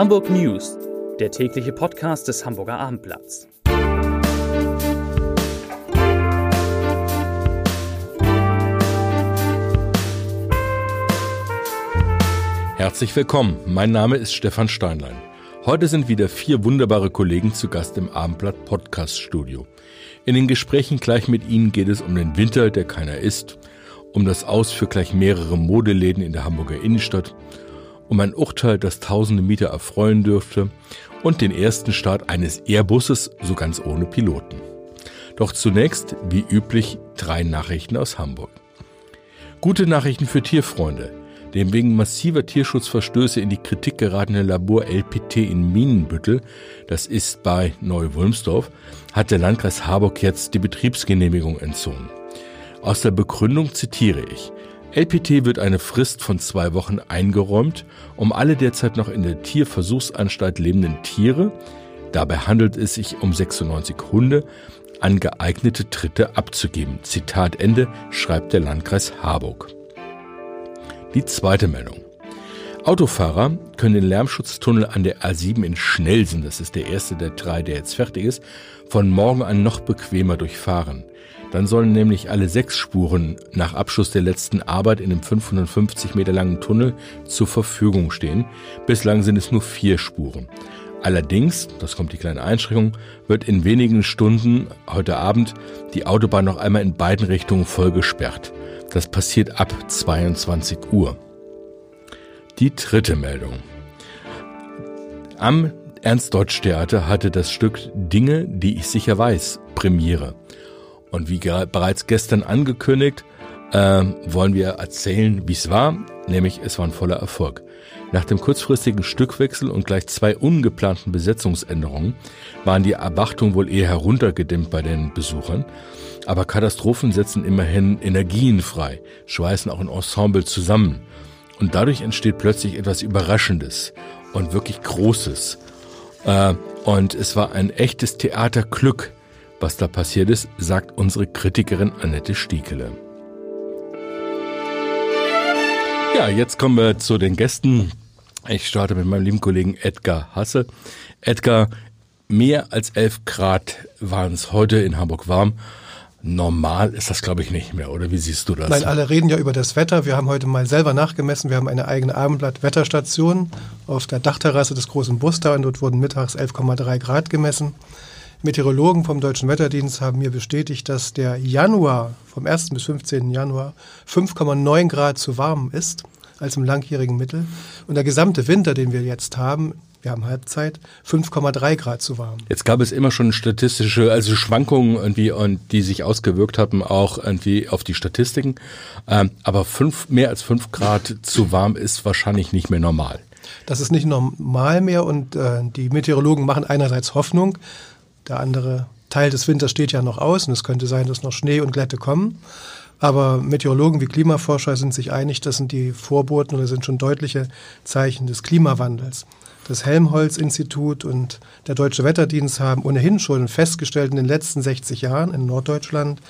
Hamburg News, der tägliche Podcast des Hamburger Abendblatts. Herzlich willkommen, mein Name ist Stefan Steinlein. Heute sind wieder vier wunderbare Kollegen zu Gast im Abendblatt Podcast Studio. In den Gesprächen gleich mit Ihnen geht es um den Winter, der keiner ist, um das Aus für gleich mehrere Modeläden in der Hamburger Innenstadt, um ein Urteil, das tausende Mieter erfreuen dürfte und den ersten Start eines Airbusses, so ganz ohne Piloten. Doch zunächst, wie üblich, drei Nachrichten aus Hamburg. Gute Nachrichten für Tierfreunde. Dem wegen massiver Tierschutzverstöße in die Kritik geratene Labor LPT in Minenbüttel, das ist bei Neu-Wulmsdorf, hat der Landkreis Harburg jetzt die Betriebsgenehmigung entzogen. Aus der Begründung zitiere ich. LPT wird eine Frist von zwei Wochen eingeräumt, um alle derzeit noch in der Tierversuchsanstalt lebenden Tiere, dabei handelt es sich um 96 Hunde, an geeignete Tritte abzugeben. Zitat Ende, schreibt der Landkreis Harburg. Die zweite Meldung. Autofahrer können den Lärmschutztunnel an der A7 in Schnelsen, das ist der erste der drei, der jetzt fertig ist, von morgen an noch bequemer durchfahren. Dann sollen nämlich alle sechs Spuren nach Abschluss der letzten Arbeit in dem 550 Meter langen Tunnel zur Verfügung stehen. Bislang sind es nur vier Spuren. Allerdings, das kommt die kleine Einschränkung, wird in wenigen Stunden heute Abend die Autobahn noch einmal in beiden Richtungen voll gesperrt. Das passiert ab 22 Uhr. Die dritte Meldung. Am Ernst-Deutsch-Theater hatte das Stück Dinge, die ich sicher weiß, Premiere. Und wie bereits gestern angekündigt, äh, wollen wir erzählen, wie es war, nämlich es war ein voller Erfolg. Nach dem kurzfristigen Stückwechsel und gleich zwei ungeplanten Besetzungsänderungen waren die Erwartungen wohl eher heruntergedimmt bei den Besuchern. Aber Katastrophen setzen immerhin Energien frei, schweißen auch ein Ensemble zusammen. Und dadurch entsteht plötzlich etwas Überraschendes und wirklich Großes. Äh, und es war ein echtes Theaterglück, was da passiert ist, sagt unsere Kritikerin Annette Stiekele. Ja, jetzt kommen wir zu den Gästen. Ich starte mit meinem lieben Kollegen Edgar Hasse. Edgar, mehr als 11 Grad waren es heute in Hamburg warm. Normal ist das, glaube ich, nicht mehr, oder wie siehst du das? Nein, alle reden ja über das Wetter. Wir haben heute mal selber nachgemessen. Wir haben eine eigene Abendblatt-Wetterstation auf der Dachterrasse des großen Buster und dort wurden mittags 11,3 Grad gemessen. Meteorologen vom Deutschen Wetterdienst haben mir bestätigt, dass der Januar vom 1. bis 15. Januar 5,9 Grad zu warm ist als im langjährigen Mittel. Und der gesamte Winter, den wir jetzt haben, wir haben Halbzeit, 5,3 Grad zu warm. Jetzt gab es immer schon statistische, also Schwankungen irgendwie und die sich ausgewirkt haben, auch irgendwie auf die Statistiken. Ähm, aber fünf, mehr als fünf Grad zu warm ist wahrscheinlich nicht mehr normal. Das ist nicht normal mehr und äh, die Meteorologen machen einerseits Hoffnung, der andere Teil des Winters steht ja noch aus und es könnte sein, dass noch Schnee und Glätte kommen. Aber Meteorologen wie Klimaforscher sind sich einig, das sind die Vorboten oder sind schon deutliche Zeichen des Klimawandels. Das Helmholtz-Institut und der Deutsche Wetterdienst haben ohnehin schon festgestellt, in den letzten 60 Jahren in Norddeutschland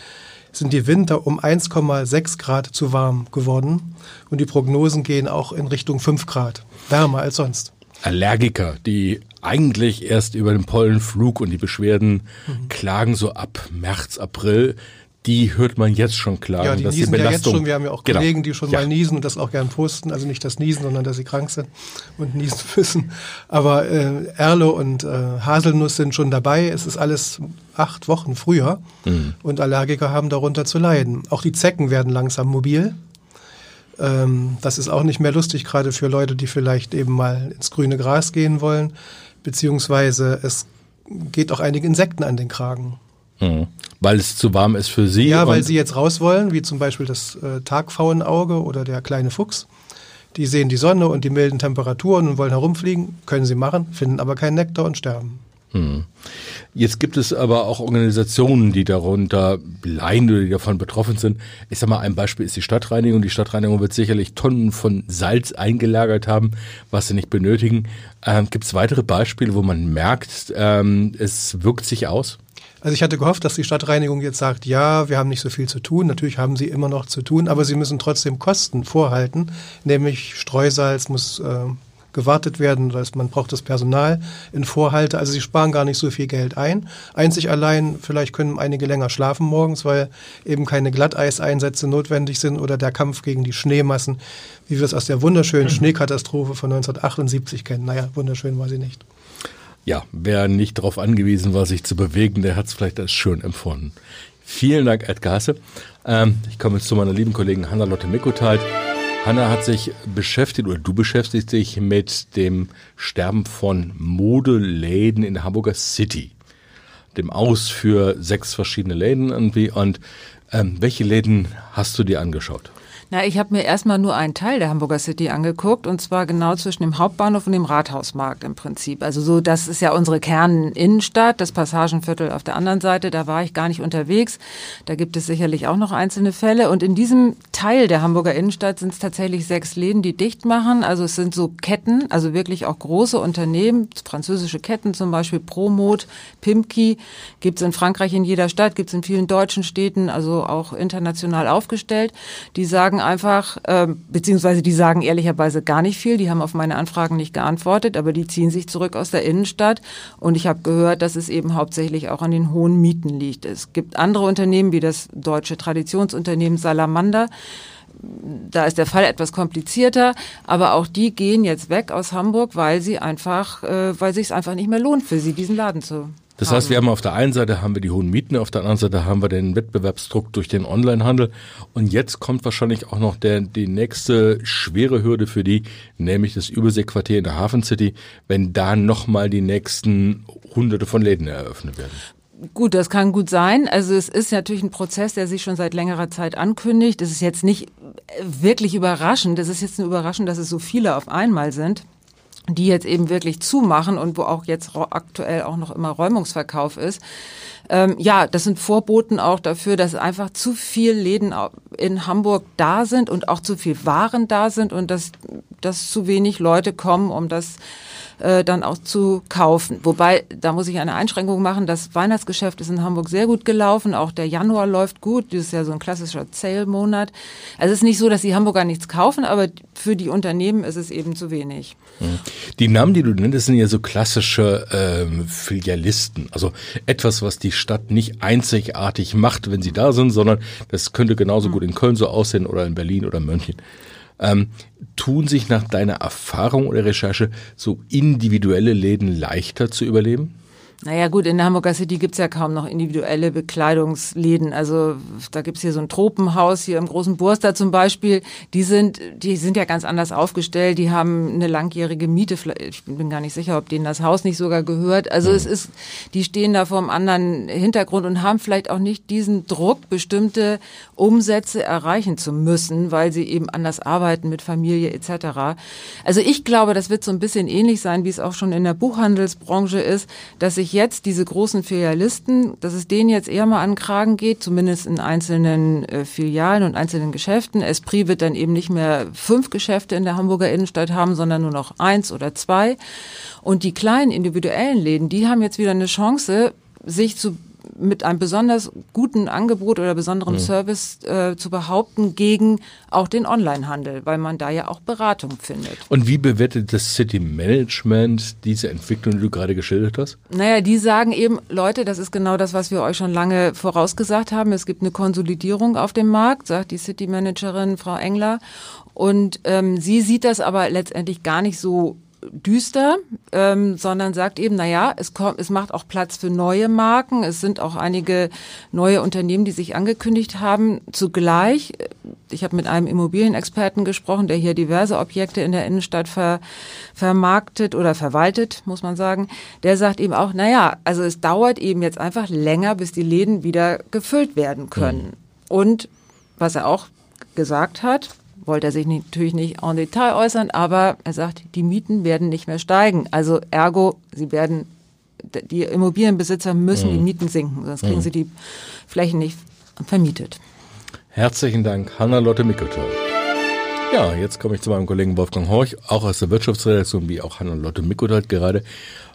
sind die Winter um 1,6 Grad zu warm geworden und die Prognosen gehen auch in Richtung 5 Grad, wärmer als sonst. Allergiker, die eigentlich erst über den Pollenflug und die Beschwerden mhm. klagen so ab März, April. Die hört man jetzt schon klagen. Ja, die dass niesen die ja jetzt schon. Wir haben ja auch genau. Kollegen, die schon ja. mal niesen und das auch gern posten. Also nicht das Niesen, sondern dass sie krank sind und niesen müssen. Aber äh, Erle und äh, Haselnuss sind schon dabei. Es ist alles acht Wochen früher mhm. und Allergiker haben darunter zu leiden. Auch die Zecken werden langsam mobil. Ähm, das ist auch nicht mehr lustig, gerade für Leute, die vielleicht eben mal ins grüne Gras gehen wollen beziehungsweise es geht auch einige Insekten an den Kragen. Mhm. Weil es zu warm ist für sie? Ja, weil sie jetzt raus wollen, wie zum Beispiel das äh, Tagpfauenauge oder der kleine Fuchs. Die sehen die Sonne und die milden Temperaturen und wollen herumfliegen, können sie machen, finden aber keinen Nektar und sterben. Hm. Jetzt gibt es aber auch Organisationen, die darunter leiden oder die davon betroffen sind. Ich sag mal, ein Beispiel ist die Stadtreinigung. Die Stadtreinigung wird sicherlich Tonnen von Salz eingelagert haben, was sie nicht benötigen. Ähm, gibt es weitere Beispiele, wo man merkt, ähm, es wirkt sich aus? Also ich hatte gehofft, dass die Stadtreinigung jetzt sagt, ja, wir haben nicht so viel zu tun. Natürlich haben sie immer noch zu tun, aber sie müssen trotzdem Kosten vorhalten, nämlich Streusalz muss äh, gewartet werden. Das heißt, man braucht das Personal in Vorhalte. Also sie sparen gar nicht so viel Geld ein. Einzig allein, vielleicht können einige länger schlafen morgens, weil eben keine Glatteiseinsätze notwendig sind oder der Kampf gegen die Schneemassen, wie wir es aus der wunderschönen mhm. Schneekatastrophe von 1978 kennen. Naja, wunderschön war sie nicht. Ja, wer nicht darauf angewiesen war, sich zu bewegen, der hat es vielleicht als schön empfunden. Vielen Dank, Edgar Hasse. Ähm, ich komme jetzt zu meiner lieben Kollegin Hanna-Lotte Mickotheit. Hanna hat sich beschäftigt oder du beschäftigst dich mit dem Sterben von Modeläden in der Hamburger City. Dem Aus für sechs verschiedene Läden irgendwie. Und ähm, welche Läden hast du dir angeschaut? Na, ich habe mir erstmal nur einen Teil der Hamburger City angeguckt und zwar genau zwischen dem Hauptbahnhof und dem Rathausmarkt im Prinzip. Also so, das ist ja unsere Kerninnenstadt, das Passagenviertel auf der anderen Seite. Da war ich gar nicht unterwegs. Da gibt es sicherlich auch noch einzelne Fälle. Und in diesem Teil der Hamburger Innenstadt sind es tatsächlich sechs Läden, die dicht machen. Also es sind so Ketten, also wirklich auch große Unternehmen, französische Ketten zum Beispiel Promot, Pimki, gibt's in Frankreich in jeder Stadt, gibt's in vielen deutschen Städten, also auch international aufgestellt. Die sagen einfach, äh, beziehungsweise die sagen ehrlicherweise gar nicht viel. Die haben auf meine Anfragen nicht geantwortet, aber die ziehen sich zurück aus der Innenstadt. Und ich habe gehört, dass es eben hauptsächlich auch an den hohen Mieten liegt. Es gibt andere Unternehmen wie das deutsche Traditionsunternehmen Salamander. Da ist der Fall etwas komplizierter, aber auch die gehen jetzt weg aus Hamburg, weil sie einfach, äh, weil sich es einfach nicht mehr lohnt für sie, diesen Laden zu das heißt, wir haben auf der einen Seite haben wir die hohen Mieten, auf der anderen Seite haben wir den Wettbewerbsdruck durch den Onlinehandel. Und jetzt kommt wahrscheinlich auch noch der, die nächste schwere Hürde für die, nämlich das Überseequartier in der Hafen City, wenn da nochmal die nächsten hunderte von Läden eröffnet werden. Gut, das kann gut sein. Also es ist natürlich ein Prozess, der sich schon seit längerer Zeit ankündigt. Es ist jetzt nicht wirklich überraschend. Es ist jetzt nur überraschend, dass es so viele auf einmal sind die jetzt eben wirklich zumachen und wo auch jetzt aktuell auch noch immer Räumungsverkauf ist. Ähm, ja, das sind Vorboten auch dafür, dass einfach zu viel Läden in Hamburg da sind und auch zu viel Waren da sind und dass, dass zu wenig Leute kommen, um das äh, dann auch zu kaufen. Wobei, da muss ich eine Einschränkung machen, das Weihnachtsgeschäft ist in Hamburg sehr gut gelaufen, auch der Januar läuft gut, das ist ja so ein klassischer Sale-Monat. Also es ist nicht so, dass die Hamburger nichts kaufen, aber für die Unternehmen ist es eben zu wenig. Hm. Die Namen, die du nennst, sind ja so klassische ähm, Filialisten, also etwas, was die Stadt nicht einzigartig macht, wenn sie da sind, sondern das könnte genauso hm. gut in Köln so aussehen oder in Berlin oder München. Ähm, tun sich nach deiner Erfahrung oder Recherche so individuelle Läden leichter zu überleben? Naja gut, in der Hamburger City gibt's ja kaum noch individuelle Bekleidungsläden. Also da gibt's hier so ein Tropenhaus hier im großen Burster zum Beispiel. Die sind, die sind ja ganz anders aufgestellt. Die haben eine langjährige Miete. Ich bin gar nicht sicher, ob denen das Haus nicht sogar gehört. Also mhm. es ist, die stehen da vor einem anderen Hintergrund und haben vielleicht auch nicht diesen Druck, bestimmte Umsätze erreichen zu müssen, weil sie eben anders arbeiten mit Familie etc. Also ich glaube, das wird so ein bisschen ähnlich sein, wie es auch schon in der Buchhandelsbranche ist, dass sich jetzt diese großen Filialisten, dass es denen jetzt eher mal an den Kragen geht, zumindest in einzelnen äh, Filialen und einzelnen Geschäften. Esprit wird dann eben nicht mehr fünf Geschäfte in der Hamburger Innenstadt haben, sondern nur noch eins oder zwei. Und die kleinen individuellen Läden, die haben jetzt wieder eine Chance, sich zu mit einem besonders guten Angebot oder besonderen mhm. Service äh, zu behaupten gegen auch den Onlinehandel, weil man da ja auch Beratung findet. Und wie bewertet das City Management diese Entwicklung, die du gerade geschildert hast? Naja, die sagen eben, Leute, das ist genau das, was wir euch schon lange vorausgesagt haben. Es gibt eine Konsolidierung auf dem Markt, sagt die City Managerin Frau Engler. Und ähm, sie sieht das aber letztendlich gar nicht so düster, ähm, sondern sagt eben, na ja, es kommt, es macht auch Platz für neue Marken. Es sind auch einige neue Unternehmen, die sich angekündigt haben. Zugleich, äh, ich habe mit einem Immobilienexperten gesprochen, der hier diverse Objekte in der Innenstadt ver, vermarktet oder verwaltet, muss man sagen. Der sagt eben auch, na ja, also es dauert eben jetzt einfach länger, bis die Läden wieder gefüllt werden können. Mhm. Und was er auch gesagt hat, wollte er sich natürlich nicht en Detail äußern, aber er sagt, die Mieten werden nicht mehr steigen. Also ergo, sie werden, die Immobilienbesitzer müssen mhm. die Mieten sinken, sonst kriegen mhm. sie die Flächen nicht vermietet. Herzlichen Dank, Hanna-Lotte Mickelthal. Ja, jetzt komme ich zu meinem Kollegen Wolfgang Horch, auch aus der Wirtschaftsredaktion, wie auch Hanna-Lotte Mickelthal gerade.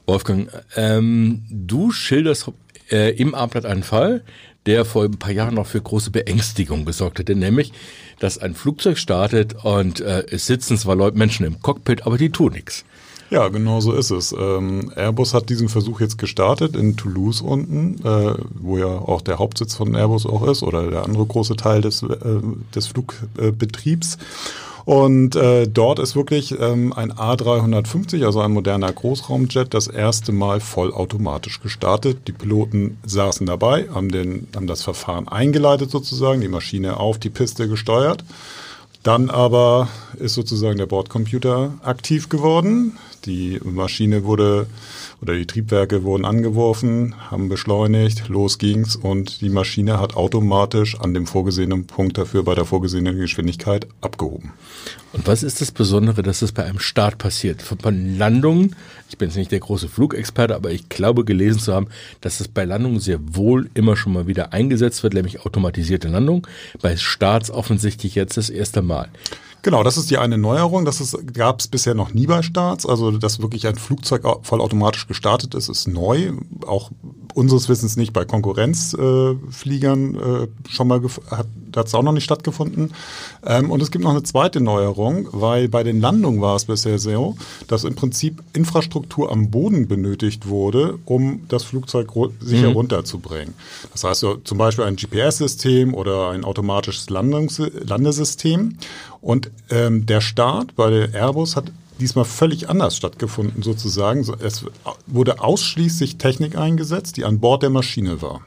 Wolfgang, ähm, du schilderst äh, im A-Blatt einen Fall, der vor ein paar Jahren noch für große Beängstigung gesorgt hätte, nämlich, dass ein Flugzeug startet und äh, es sitzen zwar Leute, Menschen im Cockpit, aber die tun nichts. Ja, genau so ist es. Ähm, Airbus hat diesen Versuch jetzt gestartet in Toulouse unten, äh, wo ja auch der Hauptsitz von Airbus auch ist oder der andere große Teil des, äh, des Flugbetriebs. Und äh, dort ist wirklich ähm, ein A350, also ein moderner Großraumjet, das erste Mal vollautomatisch gestartet. Die Piloten saßen dabei, haben, den, haben das Verfahren eingeleitet sozusagen, die Maschine auf die Piste gesteuert. Dann aber ist sozusagen der Bordcomputer aktiv geworden. Die Maschine wurde oder die Triebwerke wurden angeworfen, haben beschleunigt, los ging's und die Maschine hat automatisch an dem vorgesehenen Punkt dafür bei der vorgesehenen Geschwindigkeit abgehoben. Und was ist das Besondere, dass es bei einem Start passiert? Von Landungen, ich bin jetzt nicht der große Flugexperte, aber ich glaube gelesen zu haben, dass es bei Landungen sehr wohl immer schon mal wieder eingesetzt wird, nämlich automatisierte Landung. Bei Starts offensichtlich jetzt das erste Mal. Genau, das ist die eine Neuerung. Das gab es bisher noch nie bei Starts. Also, dass wirklich ein Flugzeug vollautomatisch gestartet ist, ist neu. Auch unseres Wissens nicht bei Konkurrenzfliegern äh, äh, schon mal hat es auch noch nicht stattgefunden. Ähm, und es gibt noch eine zweite Neuerung, weil bei den Landungen war es bisher so, dass im Prinzip Infrastruktur am Boden benötigt wurde, um das Flugzeug sicher mhm. runterzubringen. Das heißt so, zum Beispiel ein GPS-System oder ein automatisches Landungs Landesystem. Und ähm, der Start bei der Airbus hat diesmal völlig anders stattgefunden sozusagen. Es wurde ausschließlich Technik eingesetzt, die an Bord der Maschine war.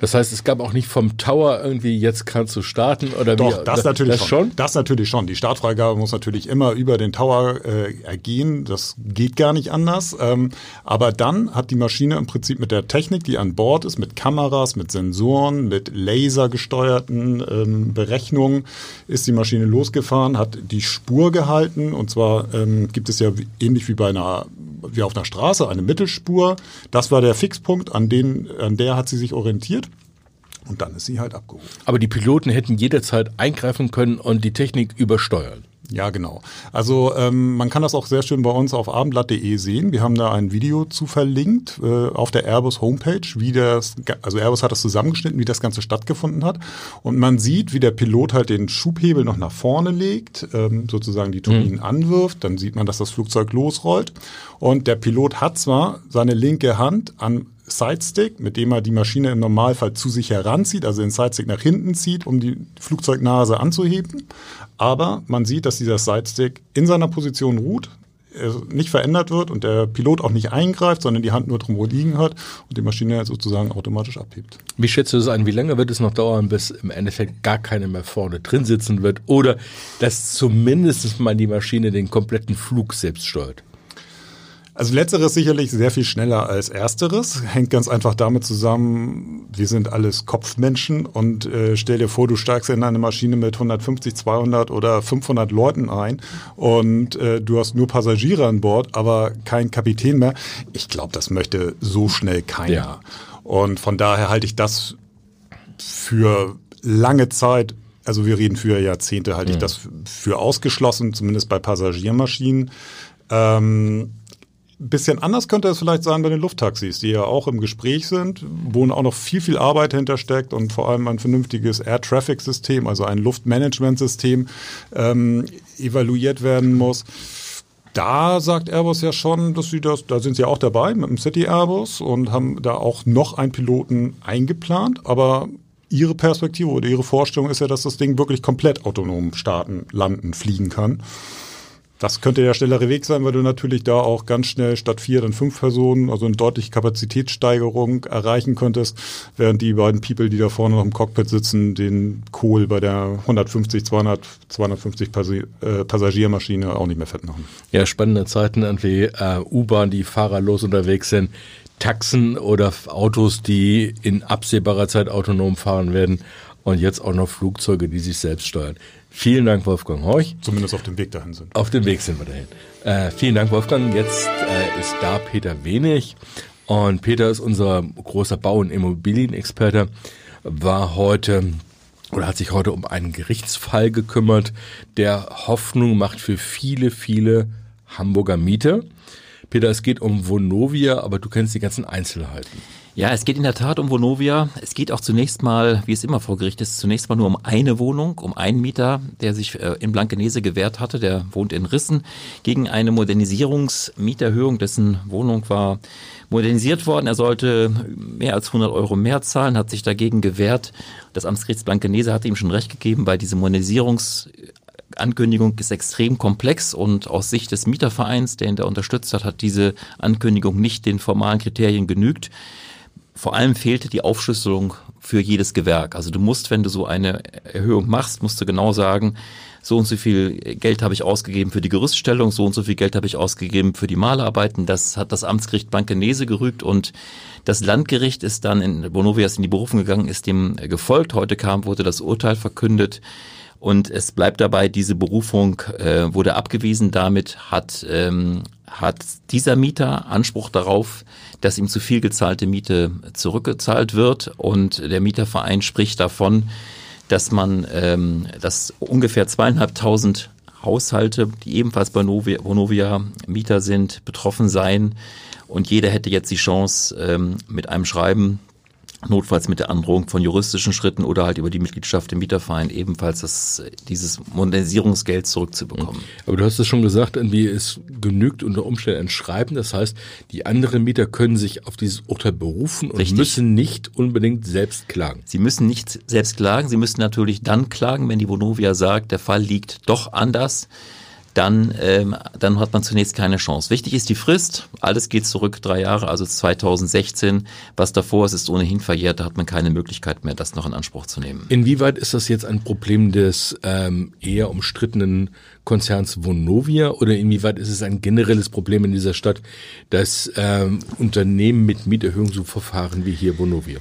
Das heißt, es gab auch nicht vom Tower irgendwie, jetzt kannst du starten oder Doch, wie? das natürlich das schon. Das natürlich schon. Die Startfreigabe muss natürlich immer über den Tower äh, ergehen. Das geht gar nicht anders. Ähm, aber dann hat die Maschine im Prinzip mit der Technik, die an Bord ist, mit Kameras, mit Sensoren, mit lasergesteuerten ähm, Berechnungen, ist die Maschine losgefahren, hat die Spur gehalten. Und zwar ähm, gibt es ja ähnlich wie bei einer wie auf einer Straße eine Mittelspur. Das war der Fixpunkt, an, den, an der hat sie sich orientiert. Und dann ist sie halt abgehoben. Aber die Piloten hätten jederzeit eingreifen können und die Technik übersteuern. Ja, genau. Also ähm, man kann das auch sehr schön bei uns auf abendblatt.de sehen. Wir haben da ein Video zu verlinkt äh, auf der Airbus Homepage, wie das, also Airbus hat das zusammengeschnitten, wie das Ganze stattgefunden hat. Und man sieht, wie der Pilot halt den Schubhebel noch nach vorne legt, ähm, sozusagen die Turbinen mhm. anwirft. Dann sieht man, dass das Flugzeug losrollt. Und der Pilot hat zwar seine linke Hand an Sidestick, mit dem er die Maschine im Normalfall zu sich heranzieht, also den Sidestick nach hinten zieht, um die Flugzeugnase anzuheben. Aber man sieht, dass dieser Sidestick in seiner Position ruht, nicht verändert wird und der Pilot auch nicht eingreift, sondern die Hand nur drum liegen hat und die Maschine sozusagen automatisch abhebt. Wie schätzt du das ein? Wie lange wird es noch dauern, bis im Endeffekt gar keiner mehr vorne drin sitzen wird oder dass zumindest mal die Maschine den kompletten Flug selbst steuert? Also letzteres sicherlich sehr viel schneller als ersteres. Hängt ganz einfach damit zusammen, wir sind alles Kopfmenschen und äh, stell dir vor, du steigst in eine Maschine mit 150, 200 oder 500 Leuten ein und äh, du hast nur Passagiere an Bord, aber kein Kapitän mehr. Ich glaube, das möchte so schnell keiner. Ja. Und von daher halte ich das für lange Zeit also wir reden für Jahrzehnte, halte ich mhm. das für ausgeschlossen, zumindest bei Passagiermaschinen. Ähm, bisschen anders könnte es vielleicht sein bei den Lufttaxis, die ja auch im Gespräch sind, wo auch noch viel, viel Arbeit hintersteckt und vor allem ein vernünftiges Air Traffic System, also ein Luftmanagement-System, ähm, evaluiert werden muss. Da sagt Airbus ja schon, dass sie das, da sind sie auch dabei mit dem City Airbus und haben da auch noch einen Piloten eingeplant, aber ihre Perspektive oder ihre Vorstellung ist ja, dass das Ding wirklich komplett autonom starten, landen, fliegen kann. Das könnte der schnellere Weg sein, weil du natürlich da auch ganz schnell statt vier dann fünf Personen, also eine deutliche Kapazitätssteigerung erreichen könntest, während die beiden People, die da vorne noch im Cockpit sitzen, den Kohl bei der 150, 200, 250 Passi äh, Passagiermaschine auch nicht mehr fett machen. Ja, spannende Zeiten irgendwie äh, U-Bahn, die fahrerlos unterwegs sind, Taxen oder Autos, die in absehbarer Zeit autonom fahren werden und jetzt auch noch Flugzeuge, die sich selbst steuern. Vielen Dank, Wolfgang Horch. Zumindest auf dem Weg dahin sind. Auf dem Weg sind wir dahin. Äh, vielen Dank, Wolfgang. Jetzt äh, ist da Peter Wenig. Und Peter ist unser großer Bau- und Immobilienexperte, war heute oder hat sich heute um einen Gerichtsfall gekümmert, der Hoffnung macht für viele, viele Hamburger Mieter. Peter, es geht um Vonovia, aber du kennst die ganzen Einzelheiten. Ja, es geht in der Tat um Vonovia. Es geht auch zunächst mal, wie es immer vor Gericht ist, zunächst mal nur um eine Wohnung, um einen Mieter, der sich äh, in Blankenese gewährt hatte. Der wohnt in Rissen gegen eine Modernisierungsmieterhöhung. Dessen Wohnung war modernisiert worden. Er sollte mehr als 100 Euro mehr zahlen, hat sich dagegen gewehrt. Das Amtsgericht Blankenese hatte ihm schon recht gegeben, weil diese Modernisierungs Ankündigung ist extrem komplex und aus Sicht des Mietervereins, der ihn da unterstützt hat, hat diese Ankündigung nicht den formalen Kriterien genügt. Vor allem fehlte die Aufschlüsselung für jedes Gewerk. Also du musst, wenn du so eine Erhöhung machst, musst du genau sagen, so und so viel Geld habe ich ausgegeben für die Gerüststellung, so und so viel Geld habe ich ausgegeben für die Malerarbeiten. Das hat das Amtsgericht Blankenese gerügt und das Landgericht ist dann in Bonovias in die Berufung gegangen, ist dem gefolgt. Heute kam, wurde das Urteil verkündet. Und es bleibt dabei, diese Berufung äh, wurde abgewiesen. Damit hat, ähm, hat dieser Mieter Anspruch darauf, dass ihm zu viel gezahlte Miete zurückgezahlt wird. Und der Mieterverein spricht davon, dass man, ähm, dass ungefähr zweieinhalbtausend Haushalte, die ebenfalls bei Vonovia Mieter sind, betroffen seien. Und jeder hätte jetzt die Chance, ähm, mit einem Schreiben notfalls mit der Androhung von juristischen Schritten oder halt über die Mitgliedschaft im Mieterverein ebenfalls das, dieses Modernisierungsgeld zurückzubekommen. Aber du hast es schon gesagt, irgendwie es genügt unter Umständen ein Schreiben. Das heißt, die anderen Mieter können sich auf dieses Urteil berufen und Richtig. müssen nicht unbedingt selbst klagen. Sie müssen nicht selbst klagen. Sie müssen natürlich dann klagen, wenn die Vonovia sagt, der Fall liegt doch anders dann, ähm, dann hat man zunächst keine Chance. Wichtig ist die Frist. Alles geht zurück drei Jahre, also 2016. Was davor ist, ist ohnehin verjährt. Da hat man keine Möglichkeit mehr, das noch in Anspruch zu nehmen. Inwieweit ist das jetzt ein Problem des ähm, eher umstrittenen Konzerns Vonovia oder inwieweit ist es ein generelles Problem in dieser Stadt, dass ähm, Unternehmen mit Mieterhöhungen so verfahren wie hier Vonovia?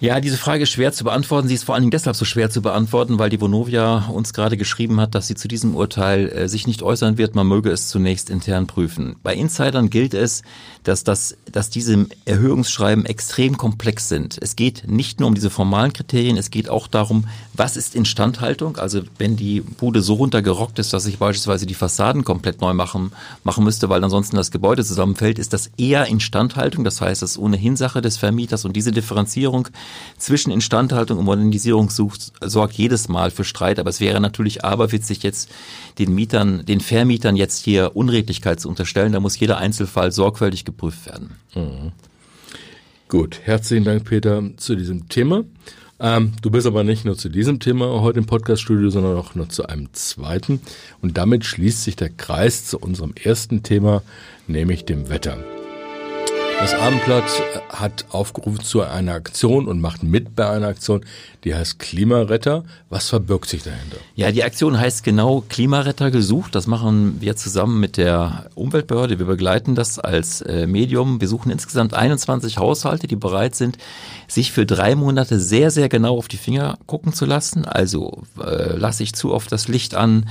Ja, diese Frage ist schwer zu beantworten. Sie ist vor allen Dingen deshalb so schwer zu beantworten, weil die Vonovia uns gerade geschrieben hat, dass sie zu diesem Urteil äh, sich nicht äußern wird. Man möge es zunächst intern prüfen. Bei Insidern gilt es, dass, das, dass diese Erhöhungsschreiben extrem komplex sind. Es geht nicht nur um diese formalen Kriterien, es geht auch darum, was ist Instandhaltung. Also wenn die Bude so runtergerockt ist, dass ich beispielsweise die Fassaden komplett neu machen, machen müsste, weil ansonsten das Gebäude zusammenfällt, ist das eher Instandhaltung. Das heißt, das ist ohnehin Sache des Vermieters und diese Differenzierung zwischen Instandhaltung und Modernisierung sucht, sorgt jedes Mal für Streit. Aber es wäre natürlich aberwitzig, jetzt den Mietern, den Vermietern jetzt hier Unredlichkeit zu unterstellen. Da muss jeder Einzelfall sorgfältig geprüft werden. Mhm. Gut, herzlichen Dank, Peter, zu diesem Thema. Ähm, du bist aber nicht nur zu diesem Thema heute im Podcaststudio, sondern auch noch zu einem zweiten. Und damit schließt sich der Kreis zu unserem ersten Thema, nämlich dem Wetter. Das Abendblatt hat aufgerufen zu einer Aktion und macht mit bei einer Aktion, die heißt Klimaretter. Was verbirgt sich dahinter? Ja, die Aktion heißt genau Klimaretter gesucht. Das machen wir zusammen mit der Umweltbehörde. Wir begleiten das als äh, Medium. Wir suchen insgesamt 21 Haushalte, die bereit sind, sich für drei Monate sehr, sehr genau auf die Finger gucken zu lassen. Also äh, lasse ich zu oft das Licht an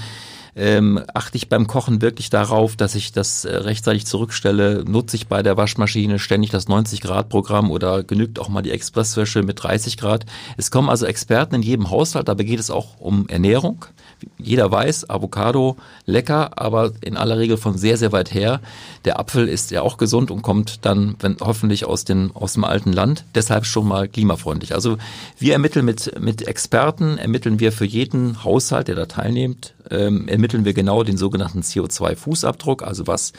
ähm, achte ich beim Kochen wirklich darauf, dass ich das äh, rechtzeitig zurückstelle? Nutze ich bei der Waschmaschine ständig das 90-Grad-Programm oder genügt auch mal die Expresswäsche mit 30 Grad? Es kommen also Experten in jedem Haushalt, dabei geht es auch um Ernährung. Jeder weiß, Avocado lecker, aber in aller Regel von sehr, sehr weit her. Der Apfel ist ja auch gesund und kommt dann wenn, hoffentlich aus, den, aus dem alten Land. Deshalb schon mal klimafreundlich. Also wir ermitteln mit, mit Experten, ermitteln wir für jeden Haushalt, der da teilnimmt, ähm, ermitteln wir genau den sogenannten CO2-Fußabdruck, also was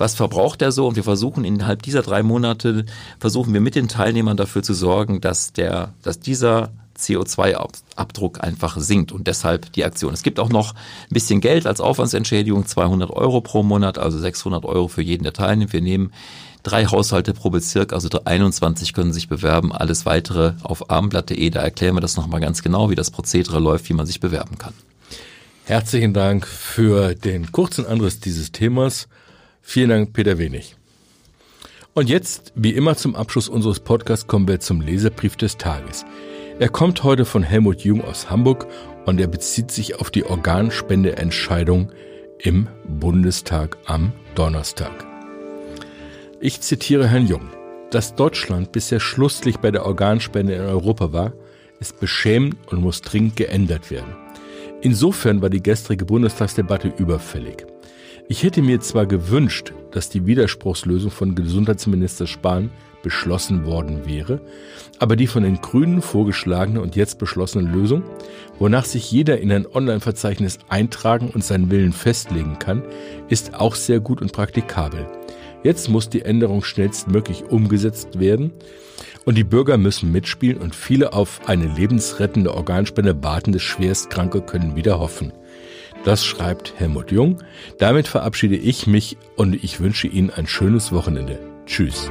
was verbraucht er so und wir versuchen innerhalb dieser drei Monate versuchen wir mit den Teilnehmern dafür zu sorgen, dass der, dass dieser CO2-Abdruck einfach sinkt und deshalb die Aktion. Es gibt auch noch ein bisschen Geld als Aufwandsentschädigung, 200 Euro pro Monat, also 600 Euro für jeden, der teilnimmt. Wir nehmen drei Haushalte pro Bezirk, also 21 können sich bewerben. Alles weitere auf abendblatt.de, da erklären wir das nochmal ganz genau, wie das Prozedere läuft, wie man sich bewerben kann. Herzlichen Dank für den kurzen Anriss dieses Themas. Vielen Dank, Peter Wenig. Und jetzt, wie immer zum Abschluss unseres Podcasts, kommen wir zum Leserbrief des Tages. Er kommt heute von Helmut Jung aus Hamburg und er bezieht sich auf die Organspendeentscheidung im Bundestag am Donnerstag. Ich zitiere Herrn Jung. Dass Deutschland bisher schlusslich bei der Organspende in Europa war, ist beschämend und muss dringend geändert werden. Insofern war die gestrige Bundestagsdebatte überfällig. Ich hätte mir zwar gewünscht, dass die Widerspruchslösung von Gesundheitsminister Spahn beschlossen worden wäre, aber die von den Grünen vorgeschlagene und jetzt beschlossene Lösung, wonach sich jeder in ein Online-Verzeichnis eintragen und seinen Willen festlegen kann, ist auch sehr gut und praktikabel. Jetzt muss die Änderung schnellstmöglich umgesetzt werden und die Bürger müssen mitspielen und viele auf eine lebensrettende Organspende wartende Schwerstkranke können wieder hoffen. Das schreibt Helmut Jung. Damit verabschiede ich mich und ich wünsche Ihnen ein schönes Wochenende. Tschüss.